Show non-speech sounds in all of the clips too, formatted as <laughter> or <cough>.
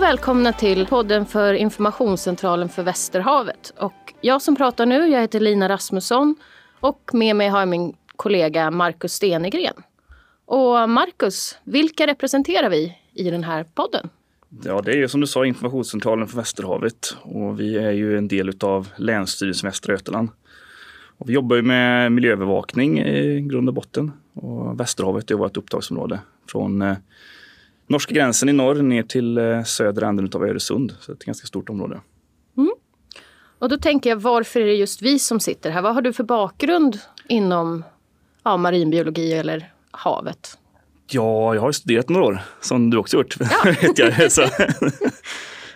Och välkomna till podden för Informationscentralen för Västerhavet. Och jag som pratar nu, jag heter Lina Rasmusson och med mig har jag min kollega Marcus Stenegren. Och Marcus, vilka representerar vi i den här podden? Ja, det är ju som du sa Informationscentralen för Västerhavet och vi är ju en del av Länsstyrelsen Västra Götaland. Och vi jobbar ju med miljöövervakning i grund och botten och Västerhavet är vårt upptagsområde från eh, norska gränsen i norr ner till eh, södra änden av Öresund. Så det är ett ganska stort område. Mm. Och då tänker jag, varför är det just vi som sitter här? Vad har du för bakgrund inom ja, marinbiologi eller havet? Ja, jag har studerat några år, som du också gjort. Ja. <laughs> vet jag. Så,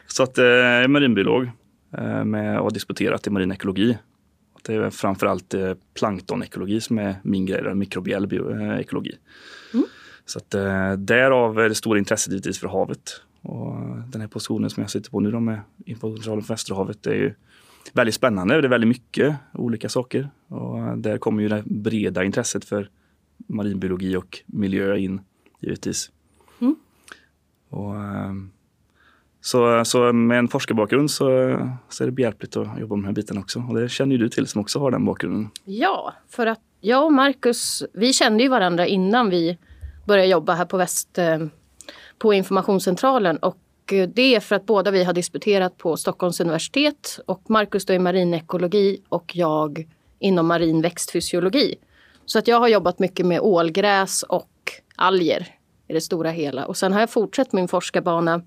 så att eh, jag är marinbiolog eh, med, och har disputerat i marin ekologi. Det är framförallt planktonekologi som är min grej, mikrobiell ekologi. Mm. Så att, därav är det stora intresset givetvis för havet. Och den här positionen som jag sitter på nu då med Infocentralen för Västerhavet är ju väldigt spännande. Det är väldigt mycket olika saker och där kommer ju det breda intresset för marinbiologi och miljö in givetvis. Mm. Och, ehm, så, så med en forskarbakgrund så, så är det behjälpligt att jobba med de här bitarna också. Och det känner ju du till som också har den bakgrunden. Ja, för att jag och Marcus, vi kände ju varandra innan vi började jobba här på Väst eh, på informationscentralen. Och eh, det är för att båda vi har disputerat på Stockholms universitet och Marcus då i marinekologi och jag inom marin växtfysiologi. Så att jag har jobbat mycket med ålgräs och alger i det stora hela. Och sen har jag fortsatt min forskarbana.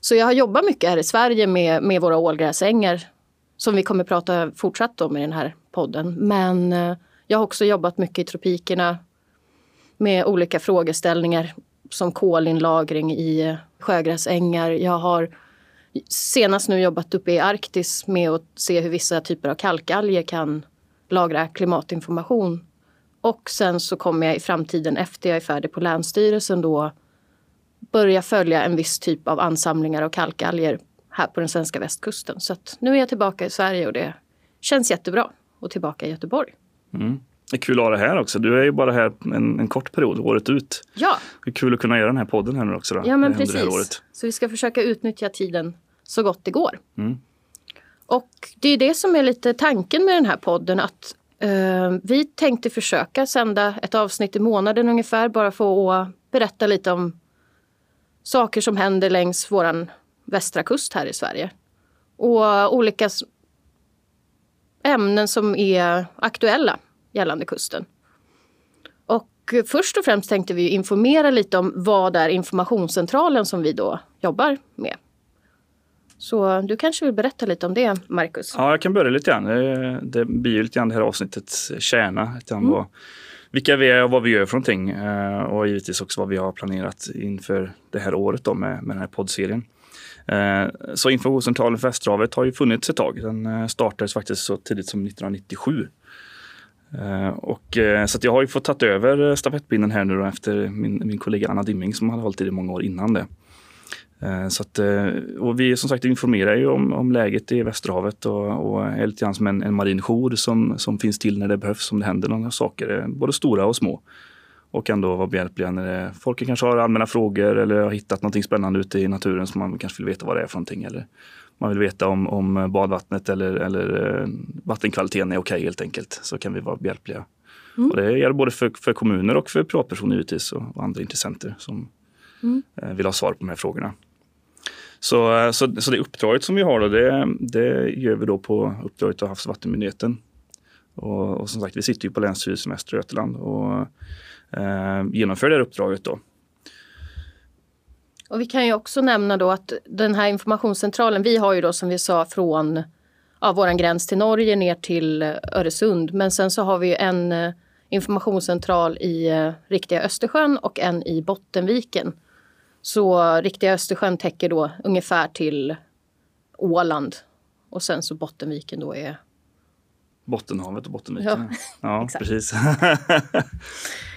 Så jag har jobbat mycket här i Sverige med, med våra ålgräsängar som vi kommer prata fortsatt om i den här podden. Men eh, jag har också jobbat mycket i tropikerna med olika frågeställningar som kolinlagring i sjögräsängar. Jag har senast nu jobbat uppe i Arktis med att se hur vissa typer av kalkalger kan lagra klimatinformation och sen så kommer jag i framtiden efter jag är färdig på Länsstyrelsen då börja följa en viss typ av ansamlingar av kalkalger här på den svenska västkusten. Så att nu är jag tillbaka i Sverige och det känns jättebra och tillbaka i Göteborg. Mm. Det är kul att ha dig här också. Du är ju bara här en, en, kort period, året ut. Ja. Det är kul att kunna göra den här podden här nu också. Då, ja, men precis. Så vi ska försöka utnyttja tiden så gott det går. Mm. Och det är det som är lite tanken med den här podden, att Eh, vi tänkte försöka sända ett avsnitt i månaden ungefär bara för att berätta lite om saker som händer längs vår västra kust här i Sverige. Och olika ämnen som är aktuella gällande kusten. Och först och främst tänkte vi informera lite om vad är informationscentralen som vi då jobbar med. Så du kanske vill berätta lite om det, Marcus? Ja, jag kan börja lite grann. Det blir ju lite grann det här avsnittets kärna. Lite grann mm. vad, vilka vi är och vad vi gör för någonting. Eh, och givetvis också vad vi har planerat inför det här året då med, med den här poddserien. Eh, så Informationscentralen för Västerhavet har ju funnits ett tag. Den eh, startades faktiskt så tidigt som 1997. Eh, och, eh, så jag har ju fått ta över eh, stafettpinnen här nu då efter min, min kollega Anna Dimming som hade hållit i det många år innan det. Så att, och vi som sagt informerar ju om, om läget i Västerhavet och, och är lite grann som en, en marin jour som, som finns till när det behövs, om det händer några saker, både stora och små. Och ändå vara behjälpliga när det, folk kanske har allmänna frågor eller har hittat något spännande ute i naturen som man kanske vill veta vad det är för någonting. Eller man vill veta om, om badvattnet eller, eller vattenkvaliteten är okej okay, helt enkelt. Så kan vi vara behjälpliga. Mm. Och det gäller både för, för kommuner och för privatpersoner givetvis och, och andra intressenter som mm. vill ha svar på de här frågorna. Så, så, så det uppdraget som vi har då, det, det gör vi då på uppdraget av Havs och vattenmyndigheten. Och, och, som sagt, vi sitter ju på Länsstyrelsen Västra Götaland och eh, genomför det här uppdraget då. Och vi kan ju också nämna då att den här informationscentralen, vi har ju då som vi sa från ja, våran gräns till Norge ner till Öresund. Men sen så har vi en eh, informationscentral i eh, riktiga Östersjön och en i Bottenviken. Så riktiga Östersjön täcker då ungefär till Åland. Och sen så Bottenviken då är... Bottenhavet och Bottenviken. Ja, ja <laughs> precis. <laughs>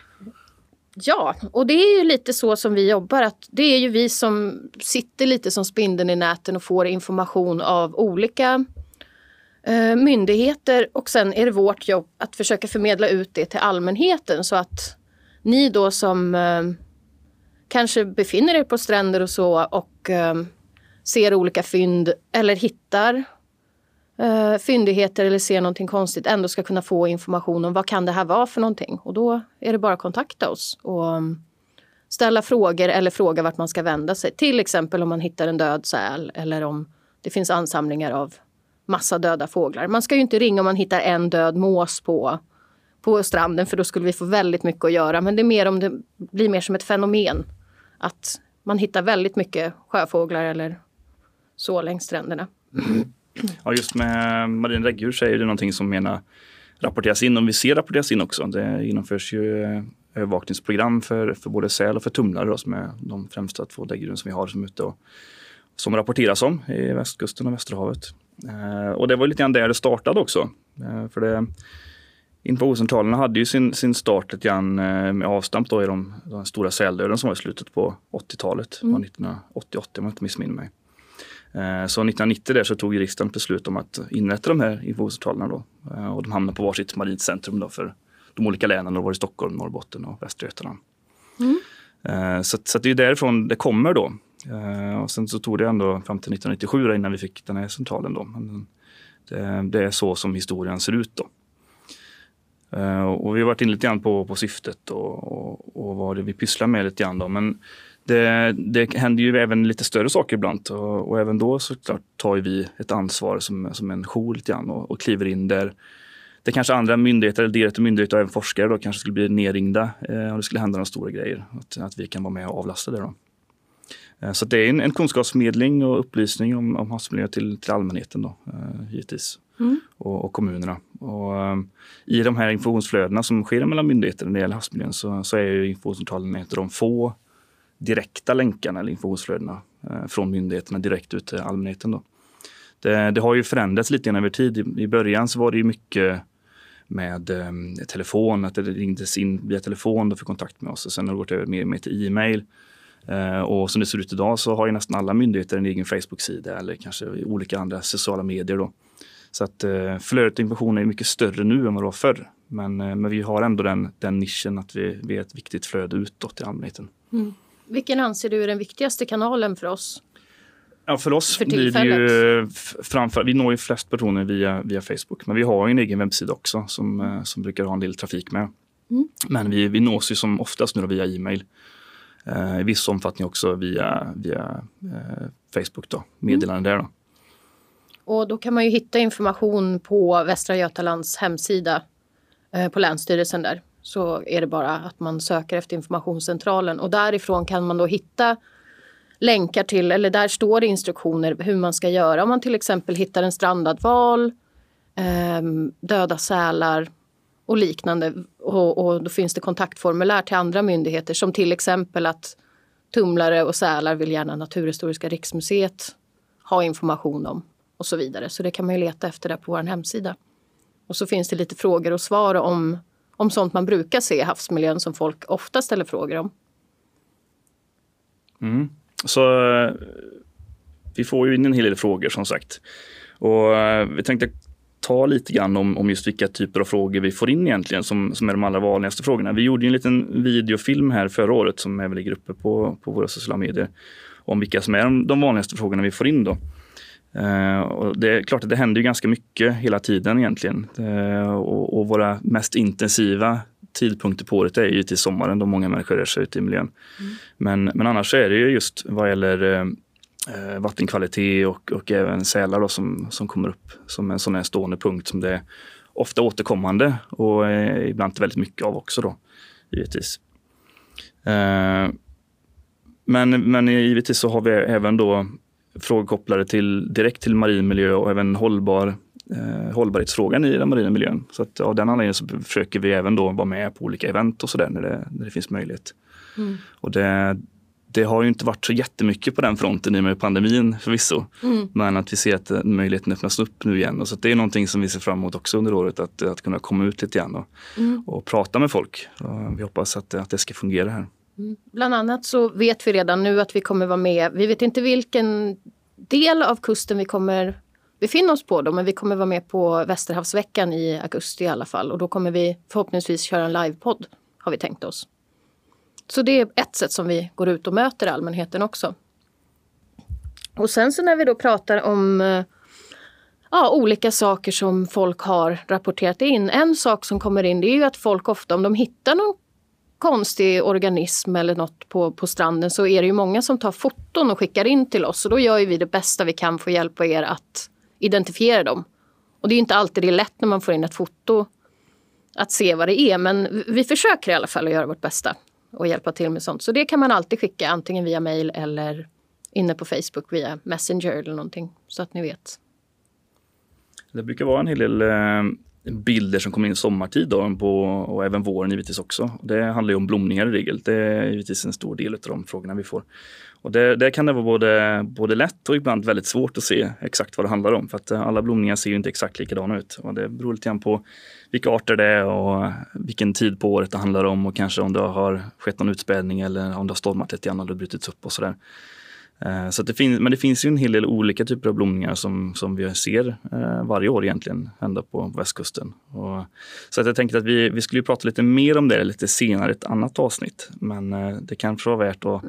ja, och det är ju lite så som vi jobbar. Att det är ju vi som sitter lite som spindeln i näten och får information av olika eh, myndigheter. Och sen är det vårt jobb att försöka förmedla ut det till allmänheten så att ni då som eh, kanske befinner er på stränder och så och eh, ser olika fynd eller hittar eh, fyndigheter eller ser någonting konstigt ändå ska kunna få information om vad kan det här vara för någonting. Och då är det bara att kontakta oss och mm, ställa frågor eller fråga vart man ska vända sig. Till exempel om man hittar en död säl eller om det finns ansamlingar av massa döda fåglar. Man ska ju inte ringa om man hittar en död mås på, på stranden för då skulle vi få väldigt mycket att göra. Men det är mer om det blir mer som ett fenomen. Att man hittar väldigt mycket sjöfåglar eller så längs stränderna. Mm. <clears throat> Ja, just med marin däggdjur så är det någonting som menar rapporteras in och vi ser rapporteras in också. Det genomförs ju eh, övervakningsprogram för, för både säl och för tumlare då, som är de främsta två däggdjuren som vi har som ute och som rapporteras om i västkusten och Västerhavet. Eh, och det var lite grann där det startade också. Eh, för det, Informationscentralerna hade ju sin, sin start lite grann eh, med avstamp då i de, de stora säldöden som var i slutet på 80-talet, mm. 1988 om jag inte missminner mig. Eh, så 1990 där så tog riksdagen beslut om att inrätta de här informationscentralerna då. Eh, och de hamnade på varsitt marint centrum då för de olika länen. Då var det Stockholm, Norrbotten och Västergötland. Mm. Eh, så, så det är därifrån det kommer då. Och sen så tog det ändå fram till 1997 innan vi fick den här centralen då. Men det, det är så som historien ser ut då. Och vi har varit inne lite grann på, på syftet och, och, och vad det vi pysslar med lite grann då. Men det, det händer ju även lite större saker ibland och, och även då såklart tar vi ett ansvar som, som en jour lite grann och, och kliver in där det kanske andra myndigheter, eller direkta myndigheter och även forskare då kanske skulle bli nerringda eh, om det skulle hända några stora grejer. Att, att vi kan vara med och avlasta det. Då. Eh, så det är en, en kunskapsförmedling och upplysning om, om havsmiljö till, till allmänheten då, eh, givetvis. Mm. Och, och, kommunerna. Och, um, I de här informationsflödena som sker mellan myndigheter när det gäller havsmiljön så, så är ju informationscentralen ett av de få direkta länkarna eller informationsflödena eh, från myndigheterna direkt ut till allmänheten. Då. Det, det har ju förändrats lite grann över tid. I, I, början så var det ju mycket med eh, telefon, att det ringdes in via telefon för kontakt med oss. Och sen har det gått över mer, mer till e-mail. Eh, och som det ser ut idag så har ju nästan alla myndigheter en egen Facebook-sida eller kanske olika andra sociala medier. Då. Så att eh, flödet av information är mycket större nu än vad det var förr. Men, eh, men vi har ändå den, den nischen att vi, vi är ett viktigt flöde utåt till allmänheten. Mm. Vilken anser du är den viktigaste kanalen för oss? Ja, för oss för blir det ju framför, vi når ju flest personer via, via Facebook, men vi har en egen webbsida också som, mm. som brukar ha en del trafik med. Mm. Men vi, vi nås ju som oftast nu via e-mail. Eh, I viss omfattning också via, via eh, Facebook, då, meddelanden mm. där. Då. Och då kan man ju hitta information på Västra Götalands hemsida eh, på Länsstyrelsen där så är det bara att man söker efter informationscentralen och därifrån kan man då hitta länkar till, eller där står det instruktioner hur man ska göra om man till exempel hittar en strandad val, eh, döda sälar och liknande. Och, och, då finns det kontaktformulär till andra myndigheter som till exempel att tumlare och sälar vill gärna Naturhistoriska riksmuseet ha information om och så vidare. Så det kan man ju leta efter där på vår hemsida. Och så finns det lite frågor och svar om om sånt man brukar se i havsmiljön som folk ofta ställer frågor om. Mm. Så eh, vi får ju in en hel del frågor som sagt. Och eh, vi tänkte ta lite grann om, om just vilka typer av frågor vi får in egentligen som, som är de allra vanligaste frågorna. Vi gjorde en liten videofilm här förra året som även ligger uppe på, på våra sociala medier om vilka som är de, de vanligaste frågorna vi får in. Då. Uh, och det är klart att det händer ganska mycket hela tiden egentligen. Uh, och, och, våra mest intensiva tidpunkter på året är ju till sommaren då många människor rör sig ute i miljön. Mm. Men, men annars är det ju just vad gäller uh, vattenkvalitet och, och även sälar då som, som kommer upp som en sån här stående punkt som det är ofta återkommande och ibland väldigt mycket av också då givetvis. men, men givetvis så har vi även då frågor kopplade till, direkt till marin miljö och även hållbar, eh, hållbarhetsfrågan i den marina miljön. Så att av den anledningen så försöker vi även då vara med på olika event och sådär när det, när det finns möjlighet. Mm. Och det, det har ju inte varit så jättemycket på den fronten i och med pandemin förvisso. Mm. Men att vi ser att eh, möjligheten öppnas upp nu igen. Och så det är någonting som vi ser fram emot också under året, att, att kunna komma ut lite grann och, mm. och prata med folk. Och vi hoppas att, att det ska fungera här. Mm. Bland annat så vet vi redan nu att vi kommer vara med. Vi vet inte vilken del av kusten vi kommer befinna oss på då, men vi kommer vara med på Västerhavsveckan i augusti i alla fall och då kommer vi förhoppningsvis köra en livepodd har vi tänkt oss. Så det är ett sätt som vi går ut och möter allmänheten också. Och sen så när vi då pratar om eh, ja, olika saker som folk har rapporterat in. En sak som kommer in det är ju att folk ofta om de hittar någon konstig organism eller något på, på stranden så är det ju många som tar foton och skickar in till oss och då gör vi det bästa vi kan för att hjälpa er att identifiera dem. Och det är inte alltid det är lätt när man får in ett foto att se vad det är men vi försöker i alla fall att göra vårt bästa och hjälpa till med sånt. Så det kan man alltid skicka antingen via mail eller inne på Facebook via Messenger eller någonting så att ni vet. Det brukar vara en hel del eh, bilder som kommer in sommartid då, på, och även våren givetvis också. Det handlar ju om blomningar i regel. Det är givetvis en stor del av de frågorna vi får. Och det, det, kan det vara både, både lätt och ibland väldigt svårt att se exakt vad det handlar om. För att eh, alla blomningar ser ju inte exakt likadana ut. Och det beror lite grann på vilka arter det är och vilken tid på året det handlar om och kanske om det har skett någon utspädning eller om det har stormat lite grann eller brutits upp och sådär. Eh, så det finns, men det finns ju en hel del olika typer av blomningar som, som vi ser eh, varje år egentligen hända på västkusten. Och, så att jag tänkte att vi, vi skulle prata lite mer om det lite senare i ett annat avsnitt. Men eh, det kanske var värt att,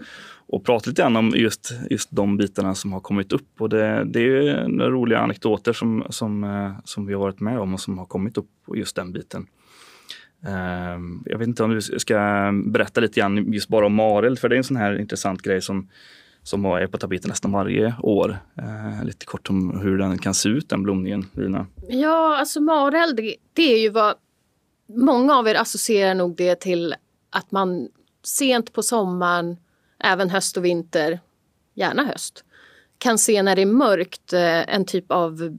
att prata lite grann om just, just de bitarna som har kommit upp. Och det, det är ju några roliga anekdoter som, som, eh, som vi har varit med om och som har kommit upp på just den biten. Ehm, jag vet inte om du ska berätta lite grann just bara om Mareld, för det är en sån här intressant grej som som är på tapeten nästan varje år. Eh, lite kort om hur den kan se ut, den blomningen, Lina. Ja, alltså mareld, det, är ju vad många av er associerar nog det till att man sent på sommaren, även höst och vinter, gärna höst, kan se när det är mörkt eh, en typ av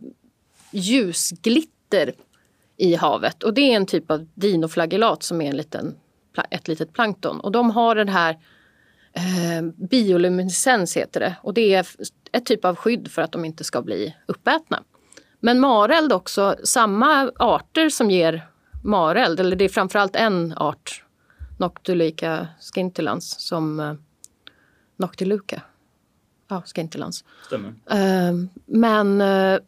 ljusglitter i havet. Och det är en typ av dinoflagellat som är en liten, ett litet plankton. Och de har den här Eh, bioluminescens heter det och det är ett typ av skydd för att de inte ska bli uppätna. Men mareld också, samma arter som ger mareld, eller det är framförallt en art, Noctuluca scintillans, som eh, Noctiluca. Ja, scintillans. Stämmer. Eh, men eh,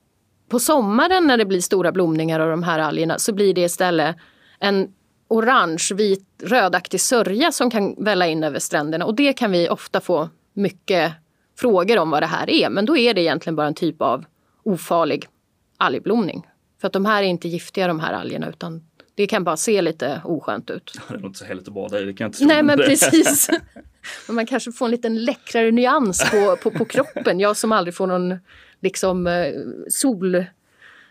på sommaren när det blir stora blomningar av de här algerna så blir det istället en orange, vit, rödaktig sörja som kan välla in över stränderna. Och det kan vi ofta få mycket frågor om vad det här är. Men då är det egentligen bara en typ av ofarlig algblomning. För att de här är inte giftiga de här algerna utan det kan bara se lite oskönt ut. <laughs> det är inte så härligt att bada i, det kan jag inte tro. Nej men <laughs> precis. men man kanske får en liten läckrare nyans på, på, på kroppen. Jag som aldrig får någon liksom eh, sol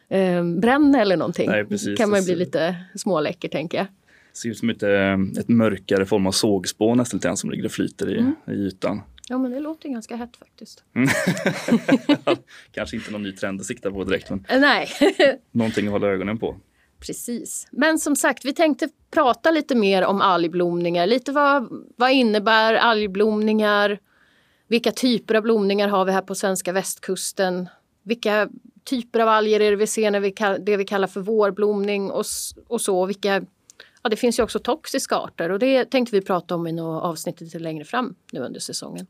eh, bränna eller någonting. Nej, precis, kan man ju bli lite småläcker tänker jag ser ut som ett, eh, ett mörkare form av sågspån nästan lite som ligger och flyter i, mm. i ytan. Ja men det låter ganska hett faktiskt. <laughs> Kanske inte någon ny trend att sikta på direkt men eh, Nej. <laughs> någonting att hålla ögonen på. Precis. Men som sagt, vi tänkte prata lite mer om algblomningar. Lite vad, vad innebär algblomningar? Vilka typer av blomningar har vi här på svenska västkusten? Vilka typer av alger är det vi ser när vi det vi kallar för vårblomning och, och så? Vilka Ja, det finns ju också toxiska arter och det tänkte vi prata om i något avsnitt lite längre fram nu under säsongen.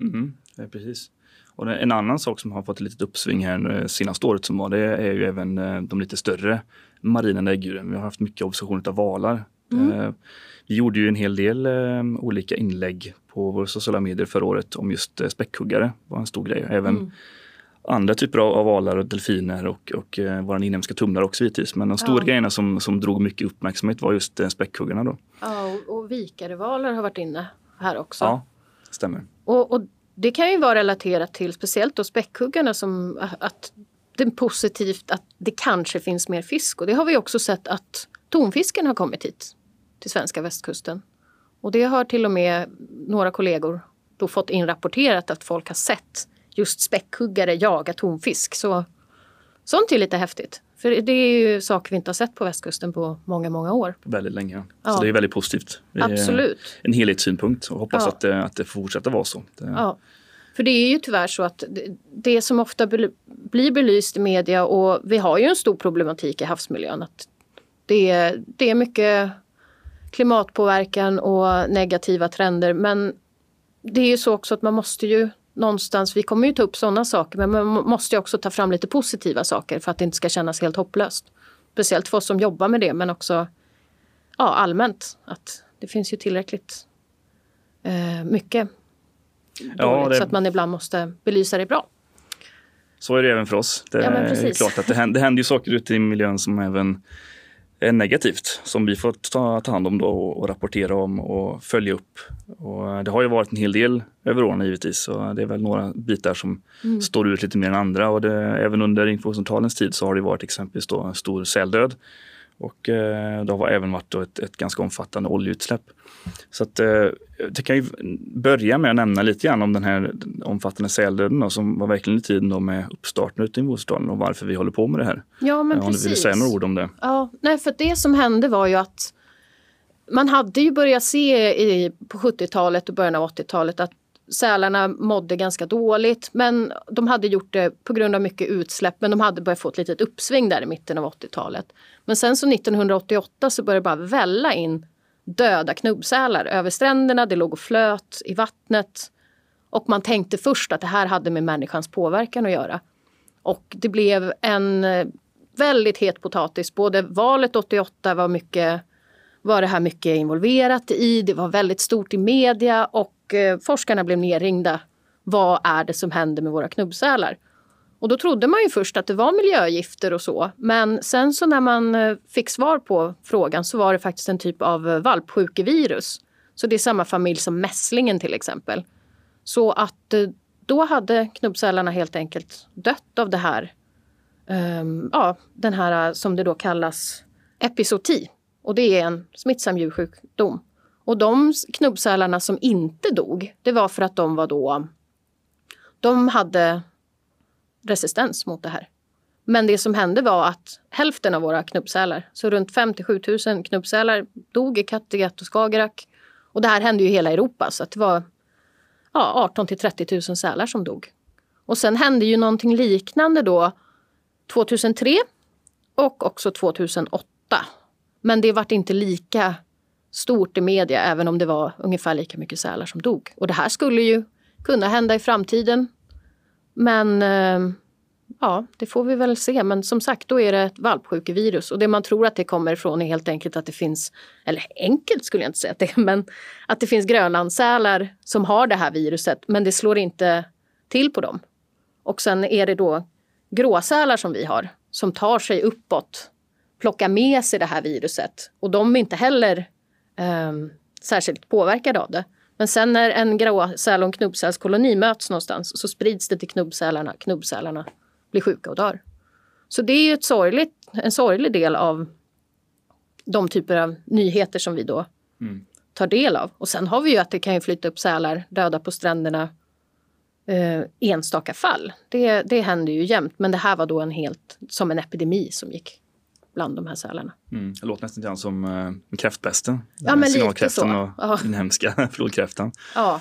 Mm, ja, precis. Och en annan sak som har fått ett litet uppsving här senaste året som var det är ju även eh, de lite större marina däggdjuren. Vi har haft mycket observationer av valar. Mm. Eh, vi gjorde ju en hel del eh, olika inlägg på våra sociala medier förra året om just späckhuggare. Det var en stor grej. Även mm andra typer av, av valar och delfiner och, och eh, våra inhemska tumlare också givetvis. Men de stora ja. grejerna som, som drog mycket uppmärksamhet var just eh, späckhuggarna då. Ja, och, och vikarevalar har varit inne här också. Ja, stämmer. Och, och det kan ju vara relaterat till speciellt då späckhuggarna som att det är positivt att det kanske finns mer fisk och det har vi också sett att tonfisken har kommit hit till svenska västkusten. Och det har till och med några kollegor då fått inrapporterat att folk har sett just späckhuggare jaga tonfisk. Så, sånt är lite häftigt. För det är ju saker vi inte har sett på västkusten på många, många år. Väldigt länge. Ja. Så det är väldigt positivt. Är Absolut. En helhetssynpunkt och hoppas ja. att, det, att det får fortsätta vara så. Det... Ja. För det är ju tyvärr så att det som ofta blir belyst i media och vi har ju en stor problematik i havsmiljön. Att det, är, det är mycket klimatpåverkan och negativa trender men det är ju så också att man måste ju någonstans, vi kommer ju ta upp sådana saker men man måste också ta fram lite positiva saker för att det inte ska kännas helt hopplöst. Speciellt för oss som jobbar med det men också ja, allmänt att det finns ju tillräckligt eh, mycket Ja, dåligt, det- så att man ibland måste belysa det bra. Så är det även för oss. Det Ja, är klart att det händer, det händer ju saker ute i miljön som även negativt som vi får ta, ta hand om då och, och rapportera om och följa upp. Och det har ju varit en hel del över åren givetvis så det är väl några bitar som Mm. står ut lite mer än andra och det, även under infocentralens tid så har det varit exempelvis då en stor säldöd och eh, det har även varit ett, ett ganska omfattande oljeutsläpp. Så att, eh, jag kan ju börja med att nämna lite grann om den här omfattande säldöden då, som var verkligen i tiden då med uppstarten ute i Bostaden och varför vi håller på med det här. Ja, men om du precis. vill säga några ord om det. Ja, nej, för det som hände var ju att man hade ju börjat se i, på 70-talet och början av 80-talet att sälarna mådde ganska dåligt. Men de hade gjort det på grund av mycket utsläpp. Men de hade börjat få ett litet uppsving där i mitten av 80-talet. Men sen så 1988 så började det bara välla in döda knubbsälar över stränderna. Det låg och flöt i vattnet. Och man tänkte först att det här hade med människans påverkan att göra. Och det blev en eh, väldigt het potatis. Både valet 88 var, mycket, var det här mycket involverat i. Det var väldigt stort i media och och eh, forskarna blev nerringda. Vad är det som händer med våra knubbsälar? Och då trodde man ju först att det var miljögifter och så. Men sen så när man eh, fick svar på frågan så var det faktiskt en typ av eh, valpsjukevirus. Så det är samma familj som mässlingen till exempel. Så att då hade knubbsälarna helt enkelt dött av det här. Um, ja, den här som det då kallas episoti. Och det är en smittsam djursjukdom. Och de knubbsälarna som inte dog, det var för att de var då... De hade resistens mot det här. Men det som hände var att hälften av våra knubbsälar, så runt 5 7 000 knubbsälar dog i Kattegatt och Skagerrak. Och det här hände ju i hela Europa så att det var ja, 18 till 30 000 sälar som dog. Och sen hände ju någonting liknande då 2003 och också 2008. Men det vart inte lika stort i media även om det var ungefär lika mycket sälar som dog. Och det här skulle ju kunna hända i framtiden. Men eh, ja, det får vi väl se. Men som sagt, då är det ett valpsjukevirus och det man tror att det kommer ifrån är helt enkelt att det finns, eller enkelt skulle jag inte säga att det är, <laughs> men att det finns grönlandssälar som har det här viruset, men det slår inte till på dem. Och sen är det då gråsälar som vi har som tar sig uppåt, plockar med sig det här viruset och de är inte heller ehm, särskilt påverkade av det. Men sen när en gråsäl och en knubbsälskoloni möts någonstans så sprids det till knubbsälarna. Knubbsälarna blir sjuka och dör. Så det är ett sorgligt, en sorglig del av de typer av nyheter som vi då Mm. tar del av. Och sen har vi ju att det kan ju flyta upp sälar döda på stränderna eh, enstaka fall. Det, det händer ju jämt. Men det här var då en helt som en epidemi som gick bland de här sälarna. Mm. Det låter nästan grann som uh, kräftpesten. Ja, men lite Signalkräftan och Ja. hemska <laughs> flodkräftan. Ja,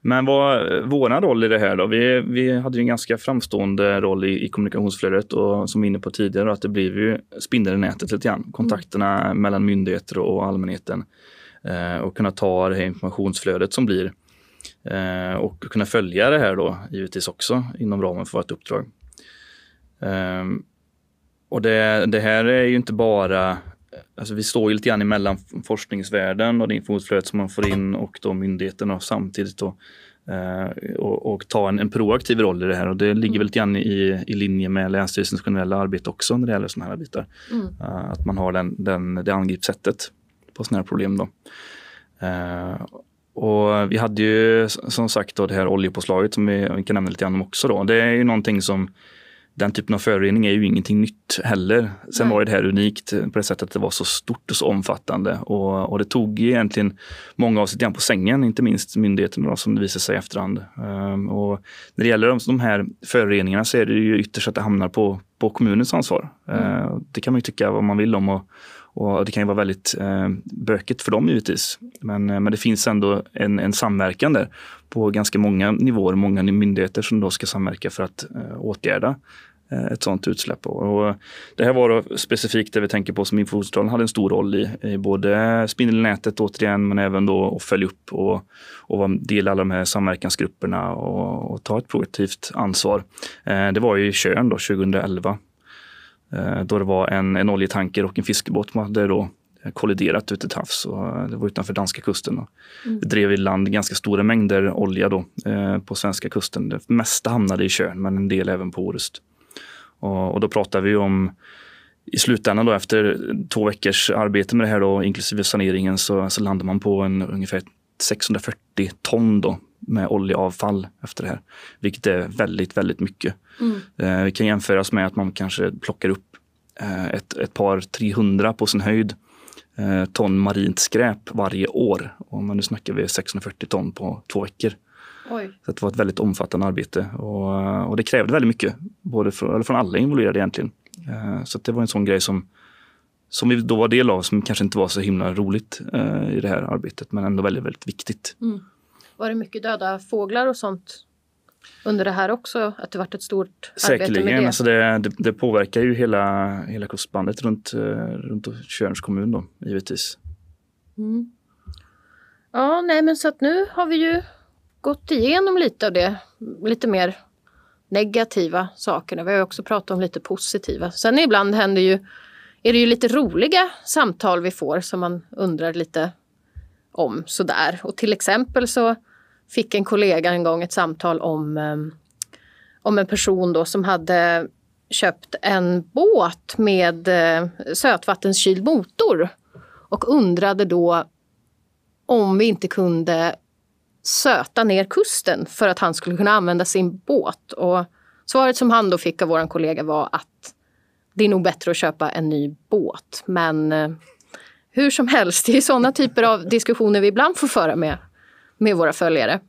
Men vad vår roll i det här då? Vi, vi hade ju en ganska framstående roll i, i kommunikationsflödet och som vi inne på tidigare att det blev ju spindeln i nätet lite grann. Kontakterna mellan myndigheter och allmänheten eh, och kunna ta det här informationsflödet som blir eh, och kunna följa det här då givetvis också inom ramen för vårt uppdrag. Ehm, och det, det här är ju inte bara Alltså vi står ju lite grann emellan forskningsvärlden och det informationsflödet som man får in och då myndigheterna samtidigt då, eh, och, och ta en, en proaktiv roll i det här och det ligger väl lite grann i, i linje med Länsstyrelsens generella arbete också när det gäller sådana här bitar. Mm. Eh, att man har den, den, det angreppssättet på sådana här problem. Då. Eh, och vi hade ju som sagt då det här oljepåslaget som vi, vi kan nämna lite grann om också. Då. Det är ju någonting som den typen av förorening är ju ingenting nytt heller. Sen Nej. var det här unikt på det sättet att det var så stort och så omfattande. Och, och det tog egentligen många av sig på sängen, inte minst myndigheterna som det visade sig i efterhand. Ehm, och när det gäller de, de här föroreningarna så är det ju ytterst att det hamnar på, på kommunens ansvar. Ehm, det kan man ju tycka vad man vill om och, och det kan ju vara väldigt eh, bökigt för dem givetvis. Men, eh, men det finns ändå en, en samverkan där på ganska många nivåer, många myndigheter som då ska samverka för att eh, åtgärda eh, ett sådant utsläpp. Och, och det här var då specifikt det vi tänker på som Infocentralen hade en stor roll i, i både spindelnätet återigen men även då att följa upp och, och vara del i alla de här samverkansgrupperna och, och ta ett proaktivt ansvar. Eh, det var ju i Tjörn då 2011 eh, då det var en, en oljetanker och en fiskebåt som hade då kolliderat ute till havs. Och det var utanför danska kusten. Och mm. Vi drev i land ganska stora mängder olja då, eh, på svenska kusten. Det mesta hamnade i Tjörn men en del även på Orust. Och, och då pratar vi om i slutändan då efter två veckors arbete med det här då, inklusive saneringen så, så landar man på en ungefär 640 ton då, med oljeavfall efter det här. Vilket är väldigt, väldigt mycket. Mm. Eh, kan jämföras med att man kanske plockar upp eh, ett, ett par 300 på sin höjd eh, ton marint skräp varje år. Och nu snackar vi 640 ton på två veckor. Oj. Så det var ett väldigt omfattande arbete och, och det krävde väldigt mycket, både för, eller från alla involverade egentligen. Eh, så det var en sån grej som, som vi då var del av som kanske inte var så himla roligt eh, i det här arbetet men ändå väldigt, väldigt viktigt. Mm. Var det mycket döda fåglar och sånt under det här också? Att det varit ett stort Säkerligen, arbete med det? Alltså det, det, det påverkar ju hela, hela kustbandet runt, eh, runt Tjörns kommun då, givetvis. Mm. Ja, nej men så att nu har vi ju gått igenom lite av det, lite mer negativa sakerna. Vi har också pratat om lite positiva. Sen ibland händer ju, är det ju lite roliga samtal vi får som man undrar lite om sådär. Och till exempel så fick en kollega en gång ett samtal om, eh, om en person då som hade köpt en båt med eh, sötvattenskyld motor och undrade då om vi inte kunde söta ner kusten för att han skulle kunna använda sin båt. Och svaret som han då fick av vår kollega var att det är nog bättre att köpa en ny båt. Men eh, hur som helst, det är sådana typer av diskussioner vi ibland får föra med, med våra följare.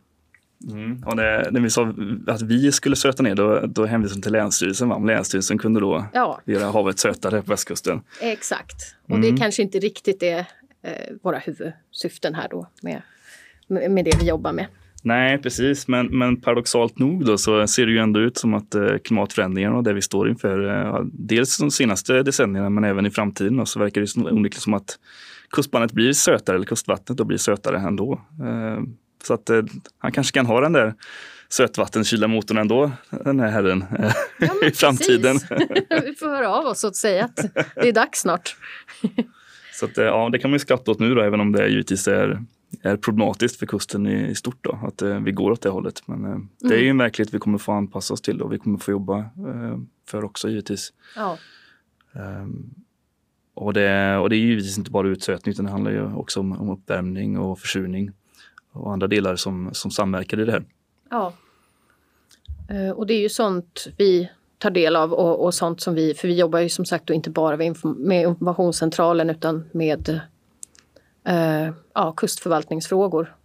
Mm. Och det, när vi sa att vi skulle söta ner, då, då hänvisade till Länsstyrelsen. Om Länsstyrelsen kunde då ja. göra havet sötare på västkusten. Exakt. Och mm. det kanske inte riktigt är eh, våra huvudsyften här då med, med det vi jobbar med. Nej, precis. Men, men paradoxalt nog då så ser det ju ändå ut som att eh, klimatförändringarna och det vi står inför, eh, dels de senaste decennierna men även i framtiden, då, så verkar det onekligen som att kustbandet blir sötare, eller kustvattnet då blir sötare ändå. Eh, så att eh, han kanske kan ha den där sötvattenkylda motorn ändå, den här herren, ja, <laughs> i framtiden. <laughs> vi får höra av oss och säga att det är dags snart. så att, eh, ja, det kan man ju skratta åt nu då, även om det givetvis är är problematiskt för kusten i, i stort då, att eh, vi går åt det hållet. Men eh, det är ju mm. en verklighet vi kommer få anpassa oss till och vi kommer få jobba eh, för också givetvis. Ja. Um, och, det, och det är givetvis inte bara utsötning utan det handlar ju också om, om uppvärmning och försurning och andra delar som, som samverkar i det här. Ja. Uh, och det är ju sånt vi tar del av och, och, sånt som vi, för vi jobbar ju som sagt inte bara med informationscentralen utan med eh, ja, kustförvaltningsfrågor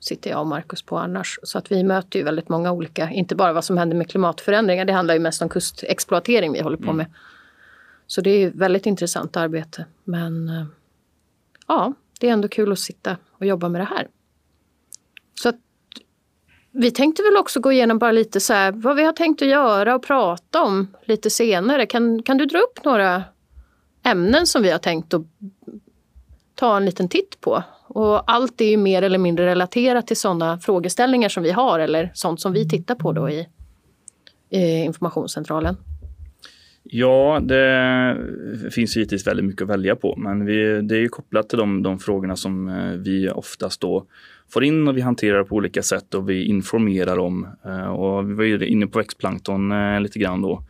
sitter jag och Markus på annars. Så att vi möter ju väldigt många olika, inte bara vad som händer med klimatförändringar, det handlar ju mest om kustexploatering vi håller på mm. med. Så det är ju väldigt intressant arbete. Men eh, ja, det är ändå kul att sitta och jobba med det här. Så att, vi tänkte väl också gå igenom bara lite så här, vad vi har tänkt att göra och prata om lite senare. Kan, kan du dra upp några ämnen som vi har tänkt att ta en liten titt på. Och allt är ju mer eller mindre relaterat till sådana frågeställningar som vi har eller sånt som vi tittar på då i, i informationscentralen. Ja, det finns givetvis väldigt mycket att välja på, men vi, det är ju kopplat till de, de frågorna som eh, vi oftast då får in och vi hanterar på olika sätt och vi informerar om. Eh, och vi var ju inne på växtplankton eh, lite grann då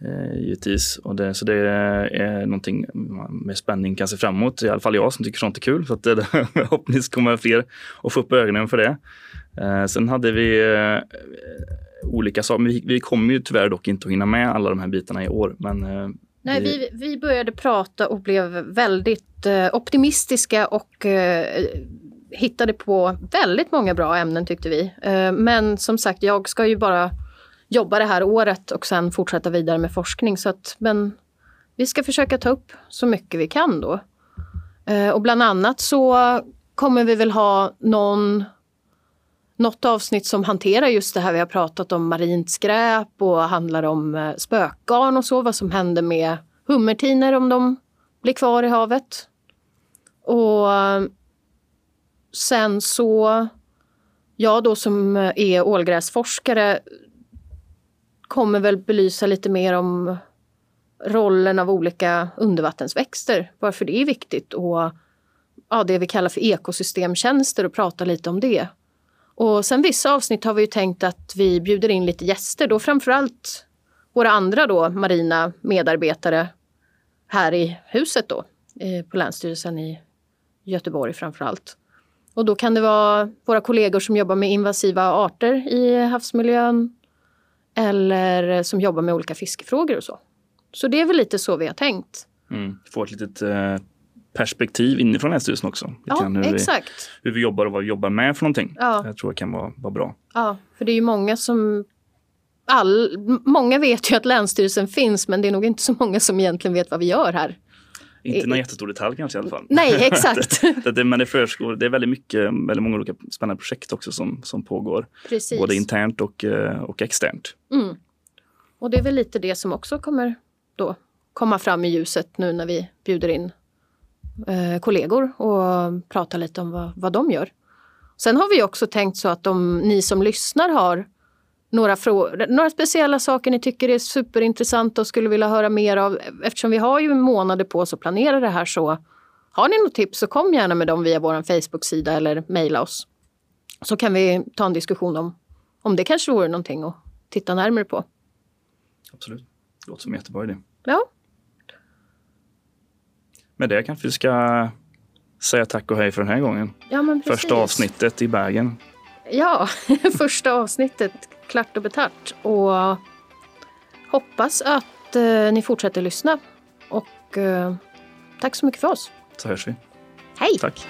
eh, givetvis. Och det, så det är någonting med spänning kan se fram emot. I alla fall jag som tycker sånt är kul. Så att det, <laughs> förhoppningsvis kommer fler att få upp ögonen för det. Sen hade vi olika saker. Vi, vi kommer ju tyvärr dock inte att hinna med alla de här bitarna i år. Men, Nej, vi, vi började prata och blev väldigt optimistiska och hittade på väldigt många bra ämnen tyckte vi. Eh, men som sagt, jag ska ju bara jobba det här året och sen fortsätta vidare med forskning. Så att, men vi ska försöka ta upp så mycket vi kan då. Eh, och bland annat så kommer vi väl ha någon, något avsnitt som hanterar just det här vi har pratat om marint skräp och handlar om eh, spökgarn och så, vad som händer med hummertiner om de blir kvar i havet. Och sen så, jag då som är ålgräsforskare kommer väl belysa lite mer om rollen av olika undervattensväxter, varför det är viktigt och ja, det vi kallar för ekosystemtjänster och prata lite om det. Och sen vissa avsnitt har vi ju tänkt att vi bjuder in lite gäster, då framförallt våra andra då marina medarbetare här i huset då, eh, på Länsstyrelsen i Göteborg framförallt. Och då kan det vara våra kollegor som jobbar med invasiva arter i havsmiljön eller som jobbar med olika fiskefrågor och så. Så det är väl lite så vi har tänkt. Mm. Få ett litet eh, perspektiv inifrån Länsstyrelsen också. Ja, hur exakt. Vi, hur vi jobbar och vad vi jobbar med för någonting. Ja. Jag tror det kan vara, vara bra. Ja, för det är ju många som... All, många vet ju att Länsstyrelsen finns men det är nog inte så många som egentligen vet vad vi gör här. Inte någon jättestor detalj kanske i alla fall. Nej, <laughs> exakt. det, det, men det, förskor, det är väldigt mycket, väldigt många olika spännande projekt också som, som pågår. Precis. Både internt och, eh, och externt. Mm. Och det är väl lite det som också kommer då komma fram i ljuset nu när vi bjuder in eh, kollegor och pratar lite om vad, vad de gör. Sen har vi också tänkt så att om ni som lyssnar har några, några speciella saker ni tycker är superintressanta och skulle vilja höra mer av. Eftersom vi har ju månader på oss att planera det här så har ni något tips så kom gärna med dem via vår Facebook-sida eller mejla oss. Så kan vi ta en diskussion om, om det kanske vore någonting att titta närmare på. Absolut. Det låter som en jättebra idé. Ja. Med det kanske vi ska säga tack och hej för den här gången. Ja. Första avsnittet i Bergen. Ja, <laughs> första avsnittet klart och betart. Och hoppas att eh, ni fortsätter lyssna. Och eh, tack så mycket för oss. Så hörs vi. Hej! Tack.